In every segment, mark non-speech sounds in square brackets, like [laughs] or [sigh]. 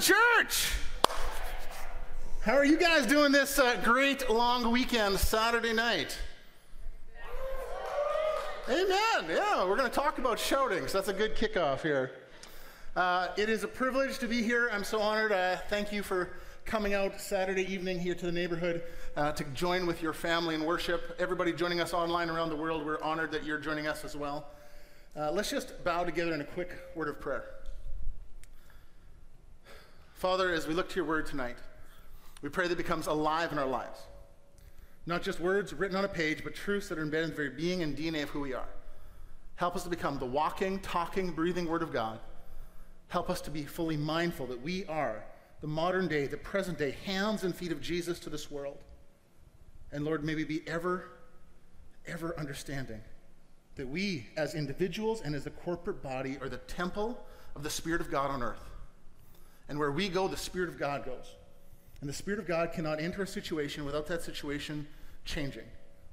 Church. How are you guys doing this uh, great long weekend Saturday night? Amen. Yeah, we're going to talk about shouting, so that's a good kickoff here. Uh, it is a privilege to be here. I'm so honored. Uh, thank you for coming out Saturday evening here to the neighborhood uh, to join with your family in worship. Everybody joining us online around the world, we're honored that you're joining us as well. Uh, let's just bow together in a quick word of prayer. Father, as we look to your word tonight, we pray that it becomes alive in our lives. Not just words written on a page, but truths that are embedded in the very being and DNA of who we are. Help us to become the walking, talking, breathing Word of God. Help us to be fully mindful that we are the modern day, the present day hands and feet of Jesus to this world. And Lord, may we be ever, ever understanding that we, as individuals and as a corporate body, are the temple of the Spirit of God on earth. And where we go, the Spirit of God goes. And the Spirit of God cannot enter a situation without that situation changing,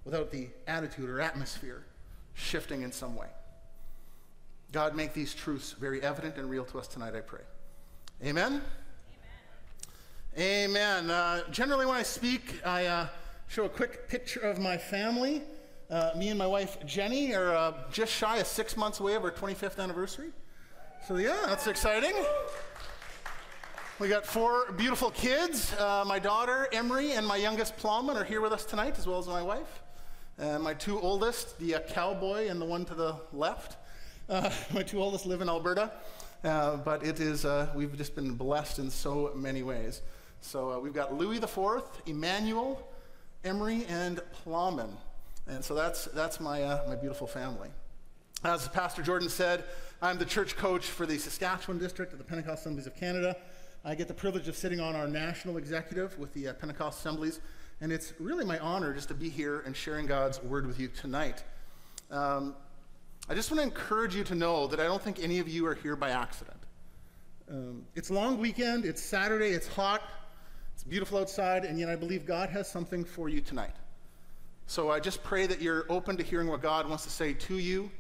without the attitude or atmosphere shifting in some way. God, make these truths very evident and real to us tonight, I pray. Amen? Amen. Amen. Uh, generally, when I speak, I uh, show a quick picture of my family. Uh, me and my wife Jenny are uh, just shy of six months away of our 25th anniversary. So, yeah, that's exciting. We got four beautiful kids. Uh, my daughter, Emery, and my youngest, Plowman, are here with us tonight, as well as my wife. Uh, my two oldest, the uh, cowboy and the one to the left, uh, [laughs] my two oldest live in Alberta. Uh, but it is, we've just been blessed in so many ways. So we've got Louis Fourth, Emmanuel, Emery, and Plowman. And so that's, that's my, my beautiful family. As Pastor Jordan said, I'm the church coach for the Saskatchewan district of the Pentecost Assemblies of Canada. I get the privilege of sitting on our national executive with the uh, Pentecost Assemblies, and it's really my honor just to be here and sharing God's word with you tonight. Um, I just want to encourage you to know that I don't think any of you are here by accident. Um, it's long weekend, it's Saturday, it's hot, it's beautiful outside, and yet I believe God has something for you tonight. So I just pray that you're open to hearing what God wants to say to you,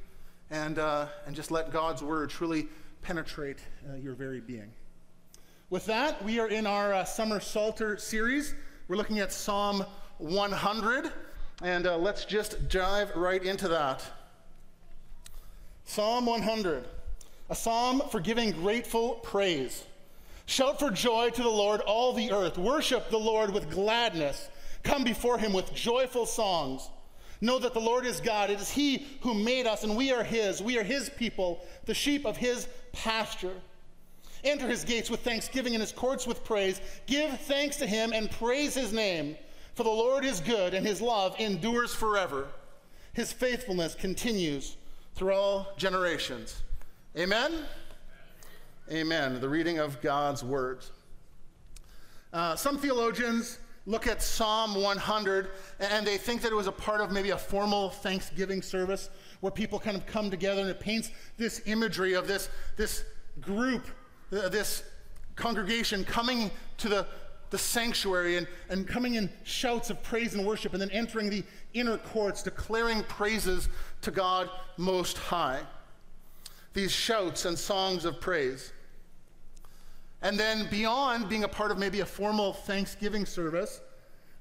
and, uh, and just let God's word truly penetrate uh, your very being. With that, we are in our uh, Summer Psalter series. We're looking at Psalm 100, and uh, let's just dive right into that. Psalm 100, a psalm for giving grateful praise. Shout for joy to the Lord, all the earth. Worship the Lord with gladness. Come before him with joyful songs. Know that the Lord is God. It is he who made us, and we are his. We are his people, the sheep of his pasture. Enter his gates with thanksgiving and his courts with praise. Give thanks to him and praise his name. For the Lord is good, and his love endures forever. His faithfulness continues through all generations. Amen? Amen. The reading of God's words. Uh, some theologians look at Psalm 100 and they think that it was a part of maybe a formal Thanksgiving service where people kind of come together and it paints this imagery of this, this group Uh, this congregation coming to the, the sanctuary and, and coming in shouts of praise and worship, and then entering the inner courts, declaring praises to God Most High. These shouts and songs of praise. And then, beyond being a part of maybe a formal Thanksgiving service,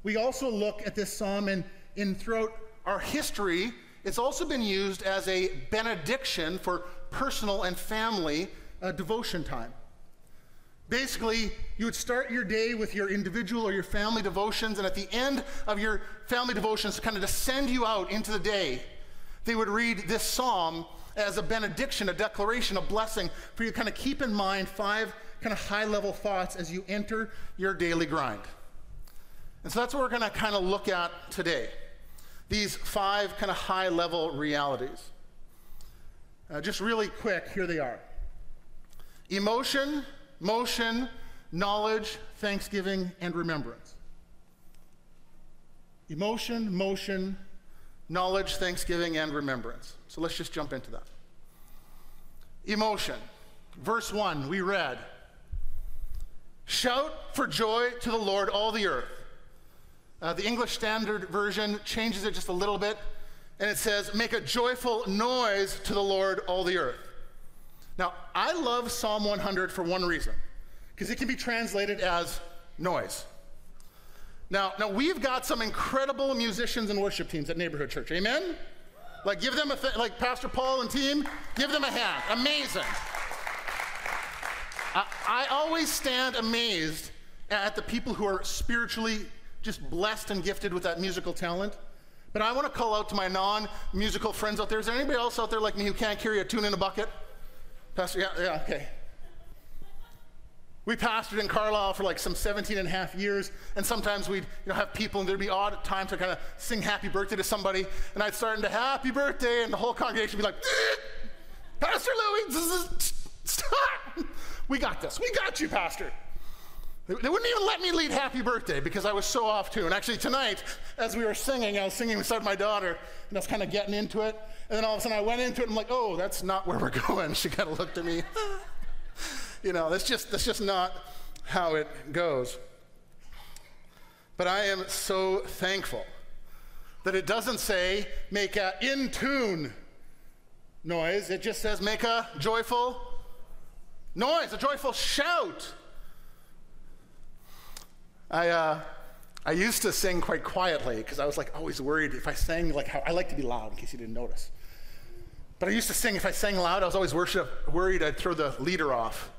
we also look at this psalm and in throughout our history, it's also been used as a benediction for personal and family uh, devotion time. Basically, you would start your day with your individual or your family devotions, and at the end of your family devotions, kind of to send you out into the day, they would read this psalm as a benediction, a declaration, a blessing for you to kind of keep in mind five kind of high level thoughts as you enter your daily grind. And so that's what we're going to kind of look at today these five kind of high level realities. Uh, just really quick, here they are emotion, motion, knowledge, thanksgiving, and remembrance. Emotion, motion, knowledge, thanksgiving, and remembrance. So let's just jump into that. Emotion. Verse 1, we read Shout for joy to the Lord, all the earth. Uh, the English Standard Version changes it just a little bit, and it says, Make a joyful noise to the Lord, all the earth. Now, I love Psalm 100 for one reason. because it can be translated as noise. Now, now we've got some incredible musicians and worship teams at Neighborhood Church. Amen. Like give them a th- like Pastor Paul and team, give them a hand. Amazing. I, I always stand amazed at the people who are spiritually just blessed and gifted with that musical talent. But I want to call out to my non-musical friends out there. Is there anybody else out there like me who can't carry a tune in a bucket? Pastor, yeah, yeah, okay. We pastored in Carlyle for like some 17 and a half years, and sometimes we'd you know, have people, and there'd be odd times to kind of sing happy birthday to somebody, and I'd start into happy birthday, and the whole congregation would be like, eh, Pastor Louie, stop! We got this. We got you, Pastor. They wouldn't even let me lead Happy Birthday because I was so off tune. Actually, tonight, as we were singing, I was singing beside my daughter, and I was kind of getting into it. And then all of a sudden, I went into it, and I'm like, oh, that's not where we're [laughs] going. She kind of looked at me. [laughs] you know, that's just, that's just not how it goes. But I am so thankful that it doesn't say make a in tune noise, it just says make a joyful noise, a joyful shout. I, uh, I used to sing quite quietly because I was like always worried if I sang like how I like to be loud in case you didn't notice. But I used to sing, if I sang loud, I was always worship, worried I'd throw the leader off.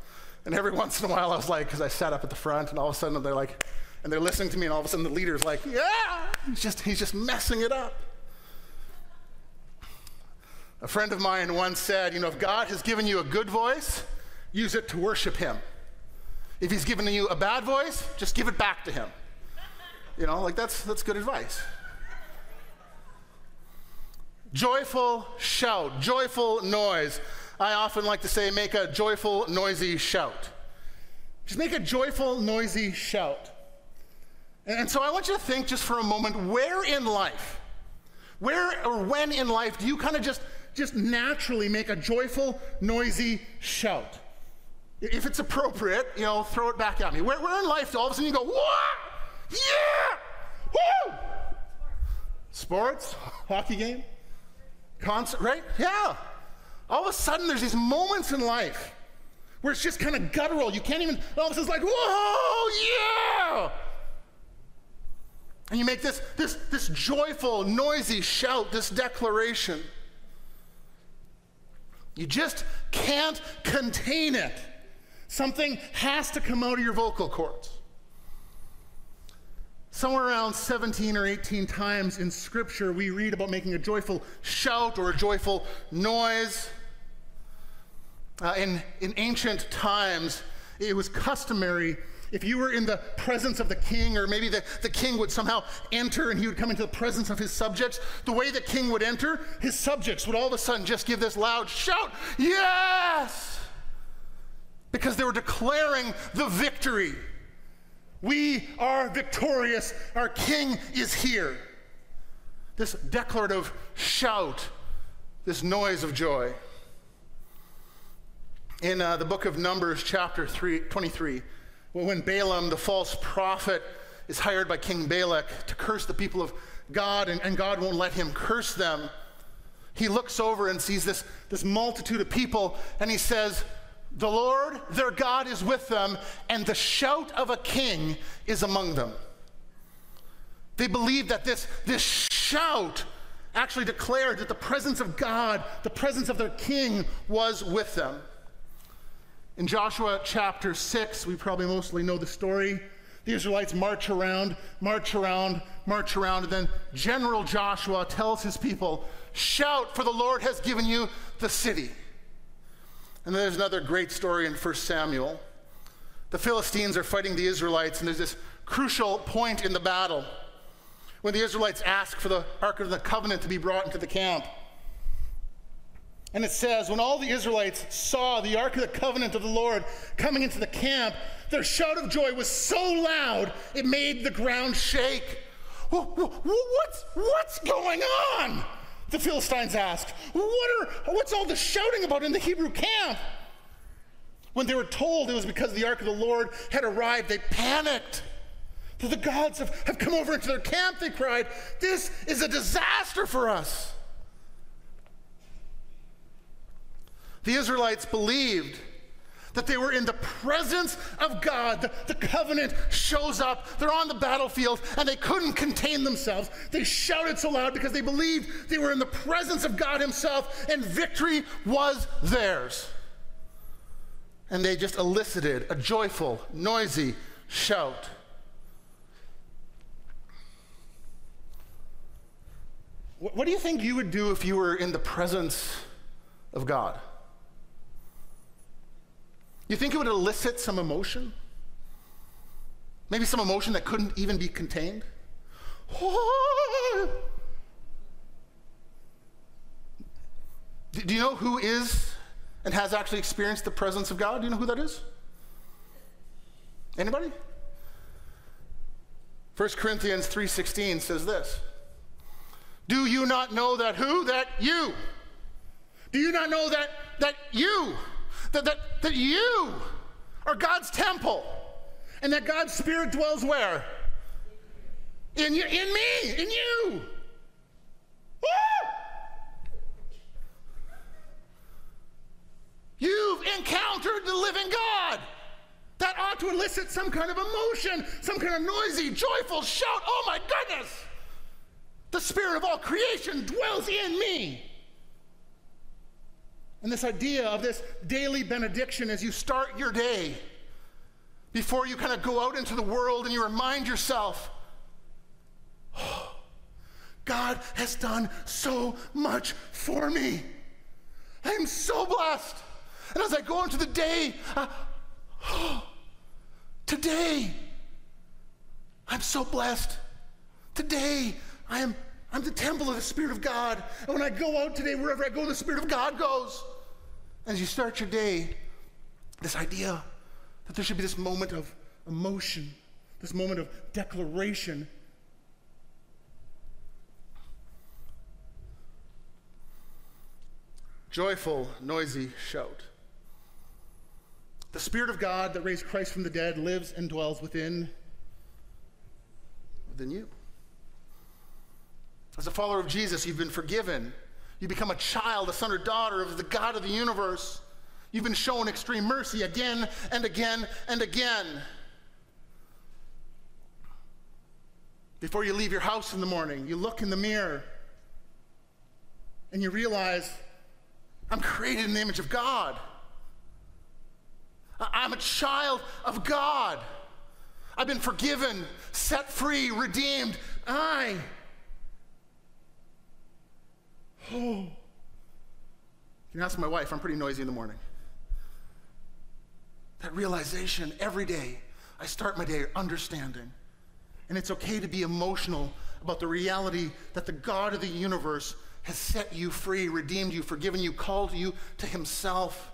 And every [laughs] once in a while I was like, because I sat up at the front and all of a sudden they're like, and they're listening to me and all of a sudden the leader's like, yeah, he's just, he's just messing it up. A friend of mine once said, you know, if God has given you a good voice, use it to worship him. If he's given you a bad voice, just give it back to him. You know, like that's, that's good advice. Joyful shout, joyful noise. I often like to say, make a joyful, noisy shout. Just make a joyful, noisy shout. And so I want you to think just for a moment where in life, where or when in life do you kind of just, just naturally make a joyful, noisy shout? If it's appropriate, you know, throw it back at me. Where, where in life do all of a sudden you go, what? Yeah! Woo! Sports, [laughs] hockey game, concert, right? Yeah. All of a sudden there's these moments in life where it's just kind of guttural. You can't even, all of a sudden it's like, whoa, yeah! And you make this, this, this joyful, noisy shout, this declaration. You just can't contain it. Something has to come out of your vocal cords. Somewhere around 17 or 18 times in Scripture, we read about making a joyful shout or a joyful noise. Uh, in, in ancient times, it was customary if you were in the presence of the king, or maybe the, the king would somehow enter and he would come into the presence of his subjects, the way the king would enter, his subjects would all of a sudden just give this loud shout, Yes! because they were declaring the victory. We are victorious. Our king is here. This declarative shout, this noise of joy. In uh, the book of Numbers, chapter three, 23, when Balaam, the false prophet, is hired by King Balak to curse the people of God, and, and God won't let him curse them, he looks over and sees this, this multitude of people, and he says, the Lord, their God, is with them, and the shout of a king is among them. They believed that this, this shout actually declared that the presence of God, the presence of their king, was with them. In Joshua chapter 6, we probably mostly know the story. The Israelites march around, march around, march around, and then General Joshua tells his people, Shout, for the Lord has given you the city. And then there's another great story in 1 Samuel. The Philistines are fighting the Israelites, and there's this crucial point in the battle when the Israelites ask for the Ark of the Covenant to be brought into the camp. And it says, when all the Israelites saw the Ark of the Covenant of the Lord coming into the camp, their shout of joy was so loud it made the ground shake. What's, what's going on? The Philistines asked, what are, What's all the shouting about in the Hebrew camp? When they were told it was because the ark of the Lord had arrived, they panicked. That the gods have, have come over into their camp, they cried. This is a disaster for us. The Israelites believed that they were in the presence of God. The, the, covenant shows up. They're on the battlefield and they couldn't contain themselves. They shouted so loud because they believed they were in the presence of God Himself and victory was theirs. And they just elicited a joyful, noisy shout. What do you think you would do if you were in the presence of God? You think it would elicit some emotion? Maybe some emotion that couldn't even be contained? Do you know who is and has actually experienced the presence of God? Do you know who that is? Anybody? 1 Corinthians 3:16 says this. Do you not know that who? That you. Do you not know that that you that, that, that you are God's temple and that God's Spirit dwells where? In you, in me, in you. Woo! You've encountered the living God. That ought to elicit some kind of emotion, some kind of noisy, joyful shout. Oh my goodness! The Spirit of all creation dwells in me. And this idea of this daily benediction as you start your day, before you kind of go out into the world and you remind yourself, oh, God has done so much for me. I am so blessed. And as I go into the day, uh, oh, today, I'm so blessed. Today, I am I'm the temple of the Spirit of God. And when I go out today, wherever I go, the Spirit of God goes. As you start your day, this idea that there should be this moment of emotion, this moment of declaration. Joyful, noisy shout. The Spirit of God that raised Christ from the dead lives and dwells within, within you. As a follower of Jesus, you've been forgiven. You become a child, a son or daughter of the God of the universe. You've been shown extreme mercy again and again and again. Before you leave your house in the morning, you look in the mirror and you realize, I'm created in the image of God. I'm a child of God. I've been forgiven, set free, redeemed. I Oh. You can ask my wife, I'm pretty noisy in the morning. That realization every day, I start my day understanding. And it's okay to be emotional about the reality that the God of the universe has set you free, redeemed you, forgiven you, called you to himself.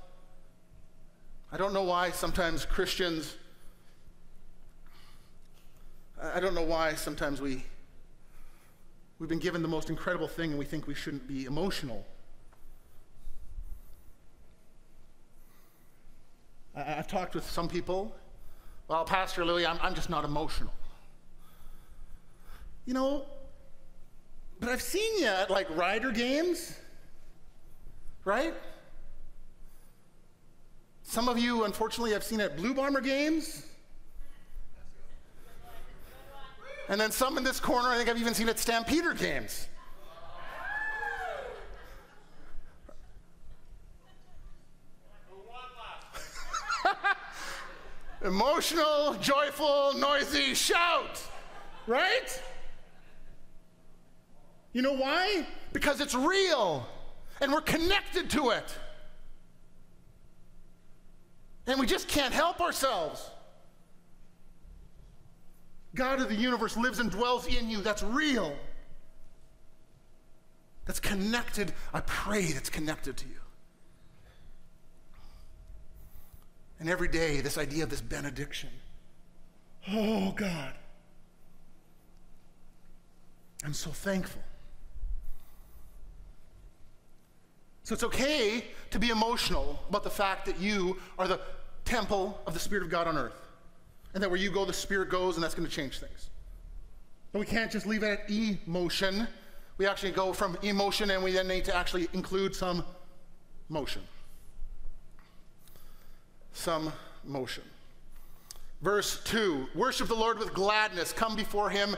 I don't know why sometimes Christians, I don't know why sometimes we We've been given the most incredible thing and we think we shouldn't be emotional. I, have talked with some people. Well, Pastor Louis, I'm, I'm just not emotional. You know, but I've seen you at like Rider games, right? Some of you, unfortunately, I've seen at Blue Bomber games. And then some in this corner, I think I've even seen at Stampeder games. [laughs] Emotional, joyful, noisy shout, right? You know why? Because it's real and we're connected to it. And we just can't help ourselves. God of the universe lives and dwells in you. That's real. That's connected. I pray that's connected to you. And every day, this idea of this benediction. Oh, God. I'm so thankful. So it's okay to be emotional about the fact that you are the temple of the Spirit of God on earth. And that where you go, the Spirit goes, and that's going to change things. But we can't just leave it at emotion. We actually go from emotion, and we then need to actually include some motion. some motion. Verse 2 Worship the Lord with gladness, come before him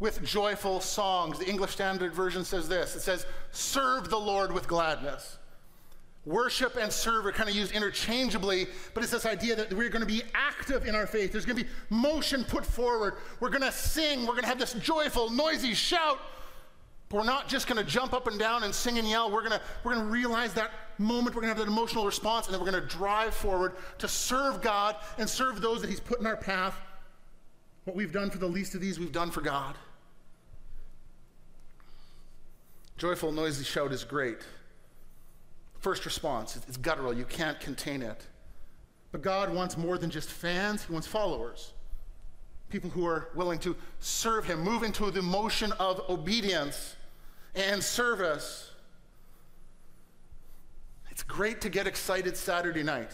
with joyful songs. The English Standard Version says this it says, Serve the Lord with gladness. Worship and serve are kind of used interchangeably, but it's this idea that we're going to be active in our faith. There's going to be motion put forward. We're going to sing. We're going to have this joyful, noisy shout. But we're not just going to jump up and down and sing and yell. We're going to, we're going to realize that moment. We're going to have that emotional response, and then we're going to drive forward to serve God and serve those that He's put in our path. What we've done for the least of these, we've done for God. Joyful, noisy shout is great. First response, it's guttural. You can't contain it. But God wants more than just fans, He wants followers. People who are willing to serve Him, move into the motion of obedience and service. It's great to get excited Saturday night.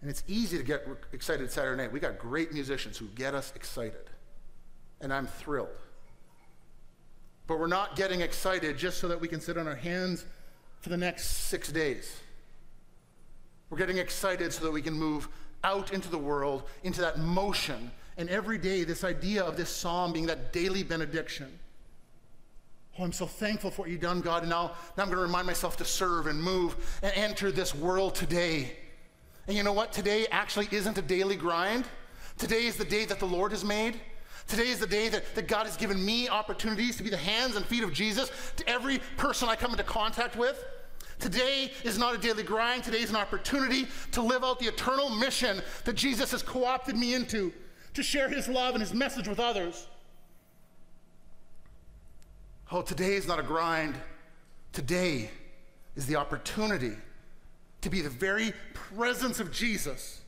And it's easy to get excited Saturday night. We got great musicians who get us excited. And I'm thrilled. But we're not getting excited just so that we can sit on our hands for the next six days. We're getting excited so that we can move out into the world, into that motion. And every day, this idea of this psalm being that daily benediction. Oh, I'm so thankful for what you've done, God. And now, now I'm going to remind myself to serve and move and enter this world today. And you know what? Today actually isn't a daily grind. Today is the day that the Lord has made. Today is the day that, that God has given me opportunities to be the hands and feet of Jesus to every person I come into contact with. Today is not a daily grind. Today is an opportunity to live out the eternal mission that Jesus has co opted me into, to share his love and his message with others. Oh, today is not a grind. Today is the opportunity to be the very presence of Jesus.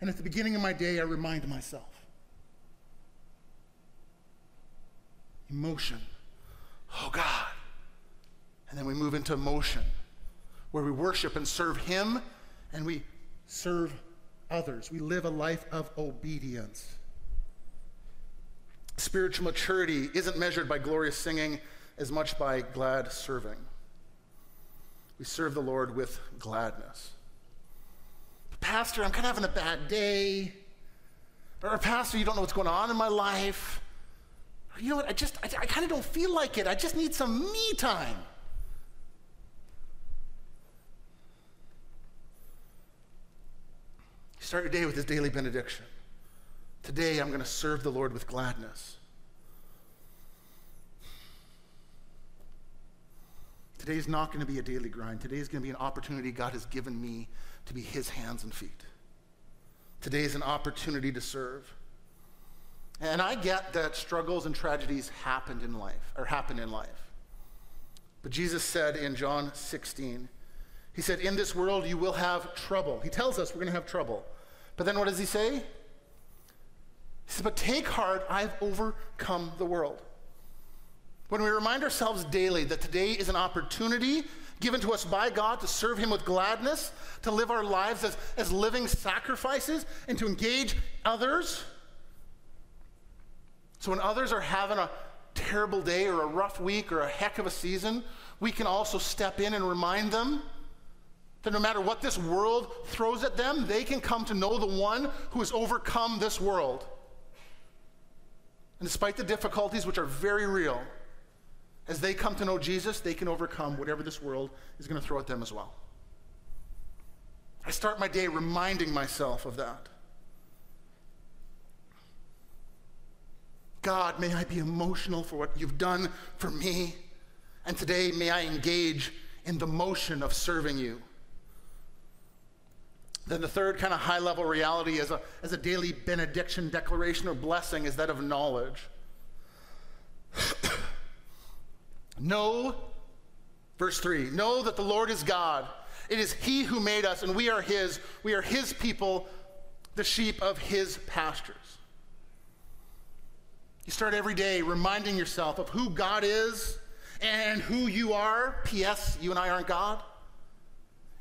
And at the beginning of my day, I remind myself emotion. Oh God. And then we move into motion, where we worship and serve Him and we serve others. We live a life of obedience. Spiritual maturity isn't measured by glorious singing as much by glad serving. We serve the Lord with gladness. Pastor, I'm kind of having a bad day. Or, Pastor, you don't know what's going on in my life you know what, I just, I, I kind of don't feel like it. I just need some me time. Start your day with this daily benediction. Today I'm going to serve the Lord with gladness. Today is not going to be a daily grind. Today is going to be an opportunity God has given me to be His hands and feet. Today is an opportunity to serve. And I get that struggles and tragedies happened in life, or happen in life. But Jesus said in John 16, He said, In this world you will have trouble. He tells us we're going to have trouble. But then what does He say? He says, But take heart, I've overcome the world. When we remind ourselves daily that today is an opportunity given to us by God to serve Him with gladness, to live our lives as, as living sacrifices, and to engage others so when others are having a terrible day or a rough week or a heck of a season, we can also step in and remind them that no matter what this world throws at them, they can come to know the one who has overcome this world. And despite the difficulties, which are very real, as they come to know Jesus, they can overcome whatever this world is going to throw at them as well. I start my day reminding myself of that. God, may I be emotional for what you've done for me. And today, may I engage in the motion of serving you. Then the third kind of high level reality as a, as a daily benediction, declaration, or blessing is that of knowledge. [coughs] know, verse 3 know that the Lord is God. It is He who made us, and we are His. We are His people, the sheep of His pastures. Start every day reminding yourself of who God is and who you are. P.S., you and I aren't God.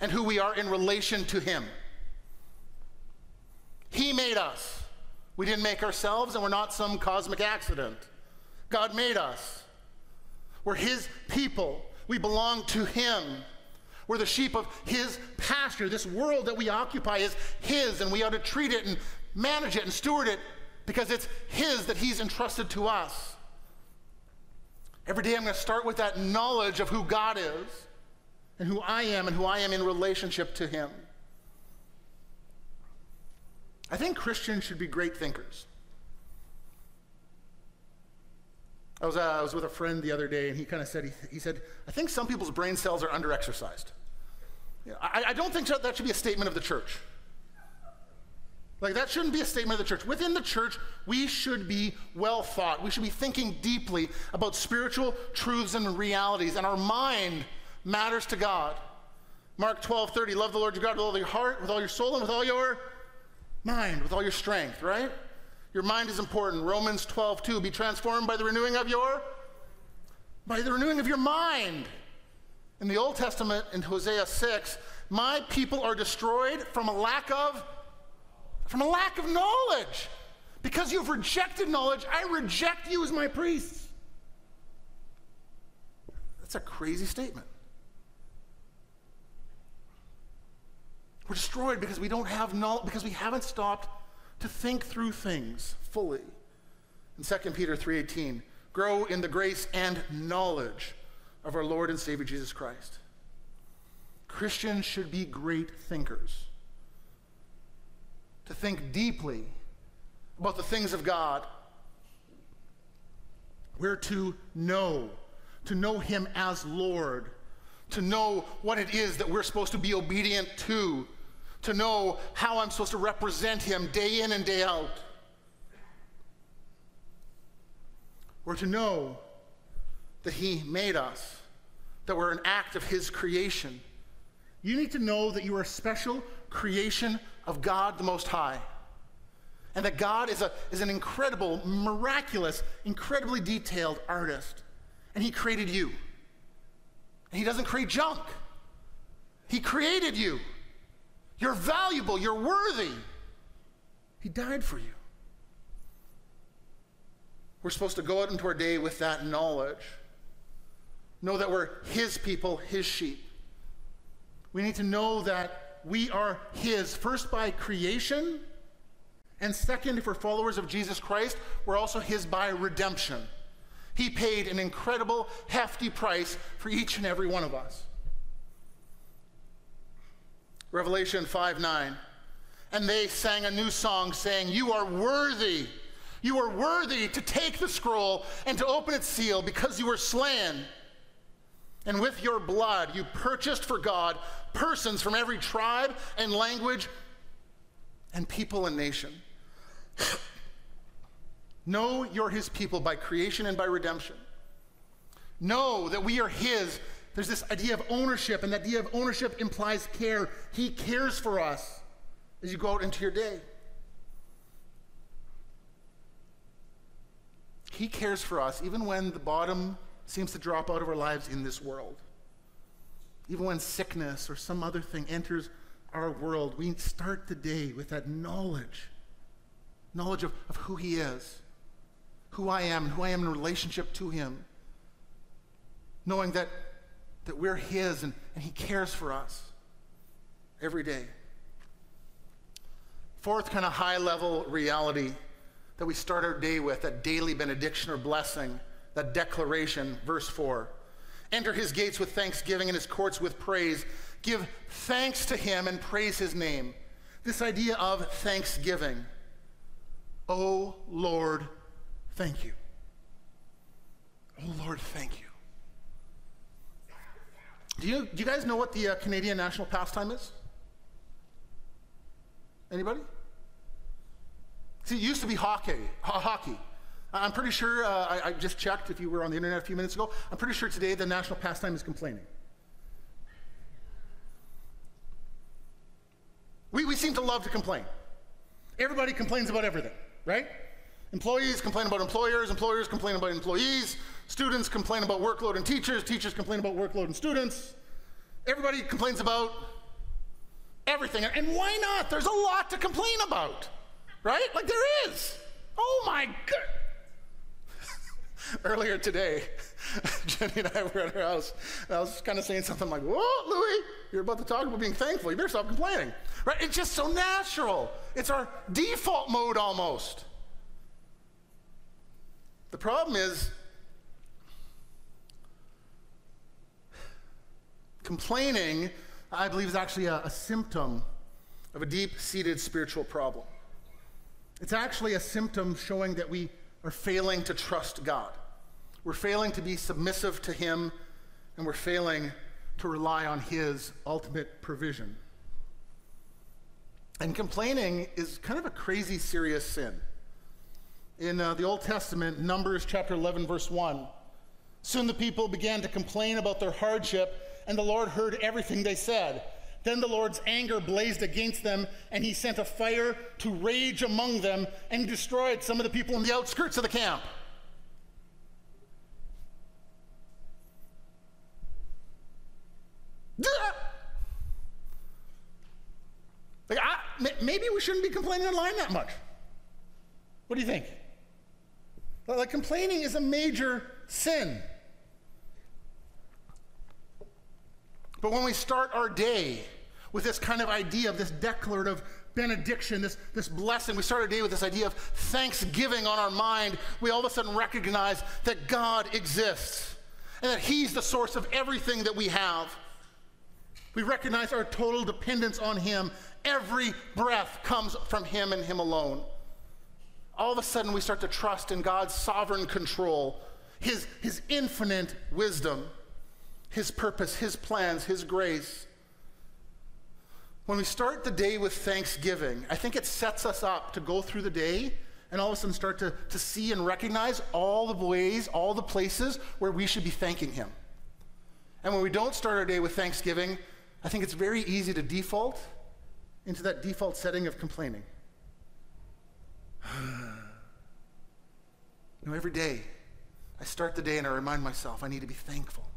And who we are in relation to Him. He made us. We didn't make ourselves, and we're not some cosmic accident. God made us. We're His people. We belong to Him. We're the sheep of His pasture. This world that we occupy is His, and we ought to treat it and manage it and steward it because it's His that He's entrusted to us. Every day I'm going to start with that knowledge of who God is and who I am and who I am in relationship to Him. I think Christians should be great thinkers. I was, uh, I was with a friend the other day, and he kind of said, he, he, said, I think some people's brain cells are underexercised. You know, I, I don't think that should be a statement of the church. Like, that shouldn't be a statement of the church. Within the church, we should be well thought. We should be thinking deeply about spiritual truths and realities, and our mind matters to God. Mark 12, 30, love the Lord your God with all your heart, with all your soul, and with all your mind, with all your strength, right? Your mind is important. Romans 12, 2, be transformed by the renewing of your, by the renewing of your mind. In the Old Testament, in Hosea 6, my people are destroyed from a lack of, from a lack of knowledge. Because you've rejected knowledge, I reject you as my priests. That's a crazy statement. We're destroyed because we don't have knowledge, because we haven't stopped to think through things fully. In 2 Peter 3:18, grow in the grace and knowledge of our Lord and Savior Jesus Christ. Christians should be great thinkers. To think deeply about the things of God. We're to know, to know Him as Lord, to know what it is that we're supposed to be obedient to, to know how I'm supposed to represent Him day in and day out. We're to know that He made us, that we're an act of His creation. You need to know that you are a special creation of God the Most High. And that God is, a, is an incredible, miraculous, incredibly detailed artist. And He created you. And He doesn't create junk, He created you. You're valuable. You're worthy. He died for you. We're supposed to go out into our day with that knowledge. Know that we're His people, His sheep. We need to know that we are His, first by creation, and second, if we're followers of Jesus Christ, we're also His by redemption. He paid an incredible, hefty price for each and every one of us. Revelation 5 9. And they sang a new song saying, You are worthy. You are worthy to take the scroll and to open its seal because you were slain. And with your blood you purchased for God persons from every tribe and language and people and nation. [coughs] know you're his people by creation and by redemption. Know that we are his there's this idea of ownership, and that idea of ownership implies care. He cares for us as you go out into your day. He cares for us even when the bottom seems to drop out of our lives in this world. Even when sickness or some other thing enters our world, we start the day with that knowledge knowledge of, of who He is, who I am, and who I am in relationship to Him. Knowing that that we're His and, and He cares for us every day. Fourth, kind of high level reality that we start our day with, that daily benediction or blessing, that declaration, verse 4. Enter his gates with thanksgiving and his courts with praise. Give thanks to him and praise his name. This idea of thanksgiving. Oh Lord, thank you. Oh Lord, thank you. Do you, do you guys know what the uh, Canadian national pastime is? Anybody? See, it used to be hockey. hockey. I'm pretty sure, uh, I, I, just checked if you were on the internet a few minutes ago, I'm pretty sure today the national pastime is complaining. We, we seem to love to complain. Everybody complains about everything, right? Employees complain about employers, employers complain about employees, students complain about workload and teachers, teachers complain about workload and students. Everybody complains about everything. And why not? There's a lot to complain about, right? Like there is. Oh my God. [laughs] Earlier today, [laughs] Jenny and I were at her house, and I was kind of saying something like, Whoa, Louis, you're about to talk about being thankful. You better stop complaining. Right? It's just so natural. It's our default mode almost. The problem is, complaining, I believe, is actually a, a symptom of a deep seated spiritual problem. It's actually a symptom showing that we are failing to trust God. We're failing to be submissive to Him, and we're failing to rely on His ultimate provision. And complaining is kind of a crazy serious sin. In uh, the Old Testament, Numbers chapter 11, verse 1, soon the people began to complain about their hardship, and the Lord heard everything they said. Then the Lord's anger blazed against them, and he sent a fire to rage among them and destroyed some of the people in the outskirts of the camp. Like, I, maybe we shouldn't be complaining online that much. What do you think? Like, complaining is a major sin. But when we start our day with this kind of idea of this declarative benediction, this, this blessing, we start our day with this idea of thanksgiving on our mind, we all of a sudden recognize that God exists and that He's the source of everything that we have. We recognize our total dependence on Him. Every breath comes from Him and Him alone. All of a sudden, we start to trust in God's sovereign control, His, his infinite wisdom, His purpose, His plans, His grace. When we start the day with thanksgiving, I think it sets us up to go through the day and all of a sudden start to, to see and recognize all the ways, all the places where we should be thanking Him. And when we don't start our day with thanksgiving, I think it's very easy to default into that default setting of complaining. [sighs] you know, every day I start the day and I remind myself I need to be thankful.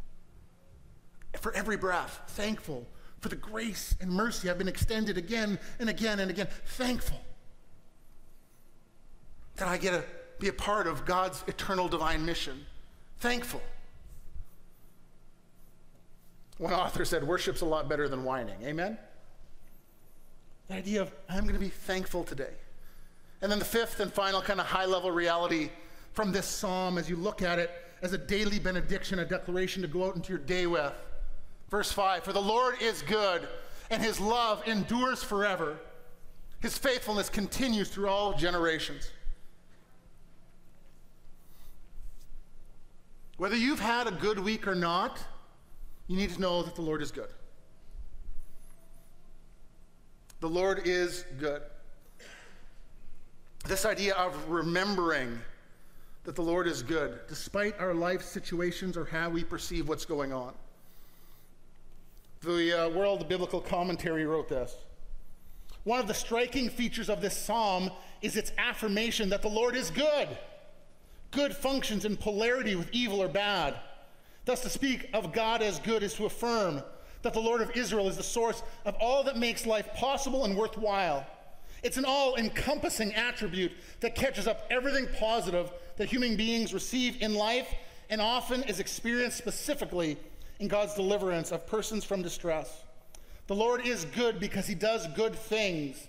For every breath, thankful for the grace and mercy I've been extended again and again and again. Thankful that I get to be a part of God's eternal divine mission. Thankful one author said, worship's a lot better than whining. Amen? The idea of, I'm going to be thankful today. And then the fifth and final kind of high level reality from this psalm as you look at it as a daily benediction, a declaration to go out into your day with. Verse 5 For the Lord is good, and his love endures forever. His faithfulness continues through all generations. Whether you've had a good week or not, you need to know that the Lord is good. The Lord is good. This idea of remembering that the Lord is good, despite our life situations or how we perceive what's going on. The uh, Word Biblical Commentary wrote this. One of the striking features of this psalm is its affirmation that the Lord is good. Good functions in polarity with evil or bad. Thus, to speak of God as good is to affirm that the Lord of Israel is the source of all that makes life possible and worthwhile. It's an all encompassing attribute that catches up everything positive that human beings receive in life and often is experienced specifically in God's deliverance of persons from distress. The Lord is good because he does good things,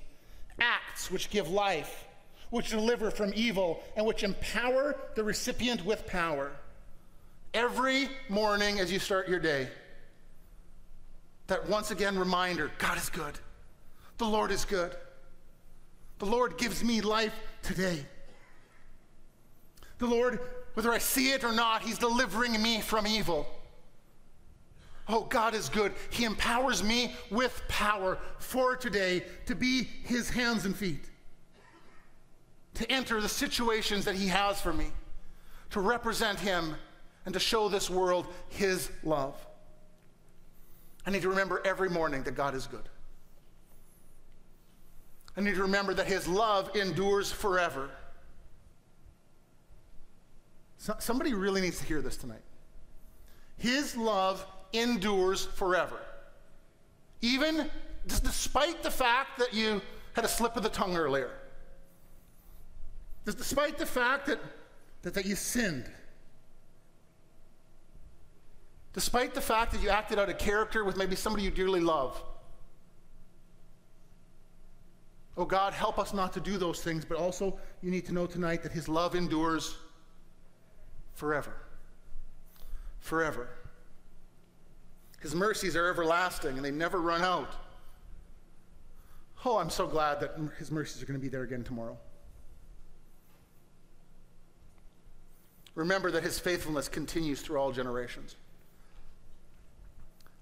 acts which give life, which deliver from evil, and which empower the recipient with power every morning as you start your day. That once again reminder God is good. The Lord is good. The Lord gives me life today. The Lord, whether I see it or not, He's delivering me from evil. Oh, God is good. He empowers me with power for today to be His hands and feet, to enter the situations that He has for me, to represent Him and to show this world His love. I need to remember every morning that God is good. I need to remember that His love endures forever. So, somebody really needs to hear this tonight. His love endures forever. Even despite the fact that you had a slip of the tongue earlier, despite the fact that, that, that you sinned, despite the fact that you acted out of character with maybe somebody you dearly love. Oh God, help us not to do those things, but also you need to know tonight that His love endures forever. Forever. His mercies are everlasting and they never run out. Oh, I'm so glad that His mercies are going to be there again tomorrow. Remember that His faithfulness continues through all generations.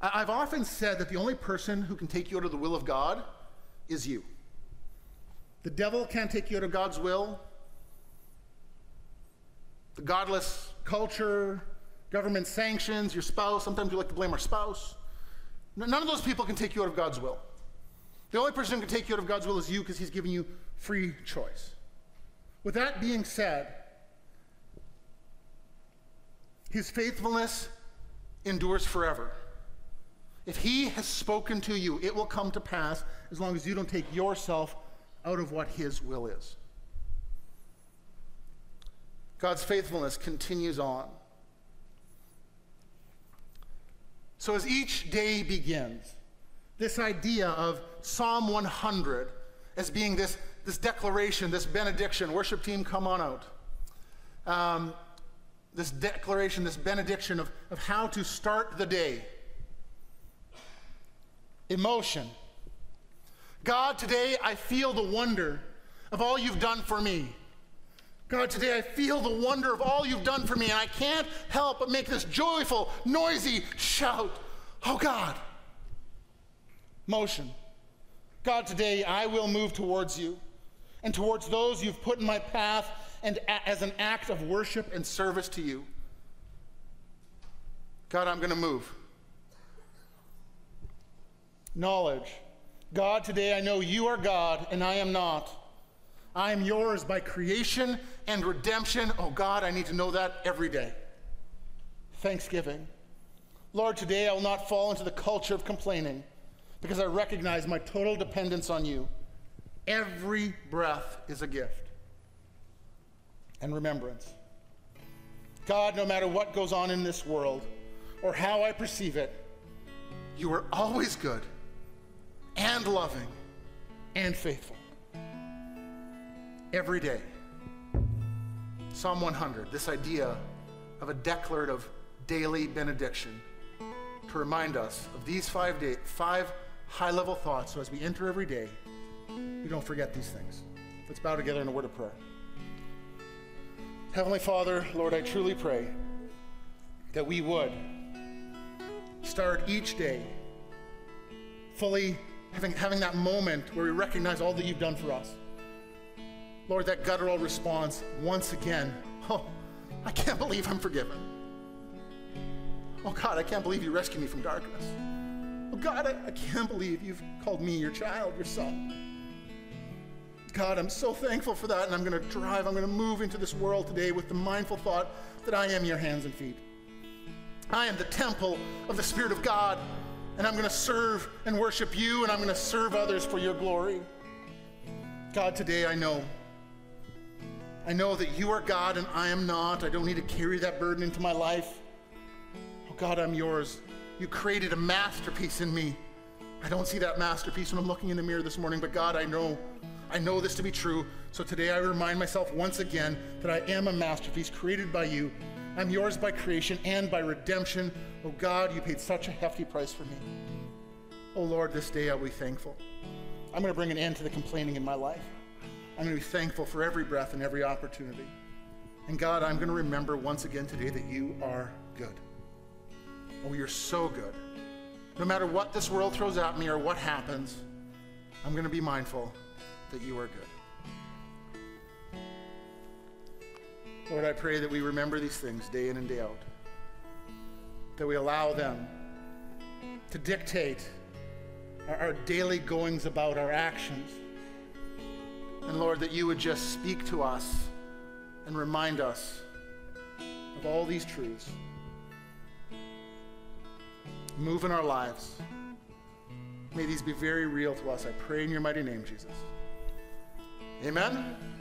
I've often said that the only person who can take you out of the will of God is you. The devil can't take you out of God's will. The godless culture, government sanctions, your spouse, sometimes we like to blame our spouse. None of those people can take you out of God's will. The only person who can take you out of God's will is you because he's giving you free choice. With that being said, his faithfulness endures forever. If he has spoken to you, it will come to pass as long as you don't take yourself out of what his will is. God's faithfulness continues on. So, as each day begins, this idea of Psalm 100 as being this, this declaration, this benediction, worship team, come on out. Um, this declaration, this benediction of, of how to start the day. Emotion. God, today I feel the wonder of all you've done for me. God, today I feel the wonder of all you've done for me, and I can't help but make this joyful, noisy shout. Oh, God. Motion. God, today I will move towards you and towards those you've put in my path and as an act of worship and service to you. God, I'm going to move. Knowledge. God, today I know you are God and I am not. I am yours by creation and redemption. Oh God, I need to know that every day. Thanksgiving. Lord, today I will not fall into the culture of complaining because I recognize my total dependence on you. Every breath is a gift. And remembrance. God, no matter what goes on in this world or how I perceive it, you are always good and loving and faithful. Every day. Psalm 100, this idea of a declarative daily benediction to remind us of these five, day, five high level thoughts so as we enter every day, we don't forget these things. Let's bow together in a word of prayer. Heavenly Father, Lord, I truly pray that we would start each day fully having, having that moment where we recognize all that you've done for us. Lord, that guttural response once again, oh, I can't believe I'm forgiven. Oh God, I can't believe you rescued me from darkness. Oh God, I, I can't believe you've called me your child, your son. God, I'm so thankful for that, and I'm going to drive, I'm going to move into this world today with the mindful thought that I am your hands and feet. I am the temple of the Spirit of God, and I'm going to serve and worship you, and I'm going to serve others for your glory. God, today I know. I know that you are God and I am not. I don't need to carry that burden into my life. Oh, God, I'm yours. You created a masterpiece in me. I don't see that masterpiece when I'm looking in the mirror this morning, but God, I know. I know this to be true. So today I remind myself once again that I am a masterpiece created by you. I'm yours by creation and by redemption. Oh God, you paid such a hefty price for me. Oh Lord, this day I'll be thankful. I'm going to bring an end to the complaining in my life. I'm going to be thankful for every breath and every opportunity. And God, I'm going to remember once again today that you are good. Oh, you're so good. No matter what this world throws at me or what happens, I'm going to be mindful that you are good. Lord, I pray that we remember these things day in and day out, that we allow them to dictate our, our daily goings about, our actions. And Lord, that you would just speak to us and remind us of all these truths. Move in our lives. May these be very real to us. I pray in your mighty name, Jesus. Amen.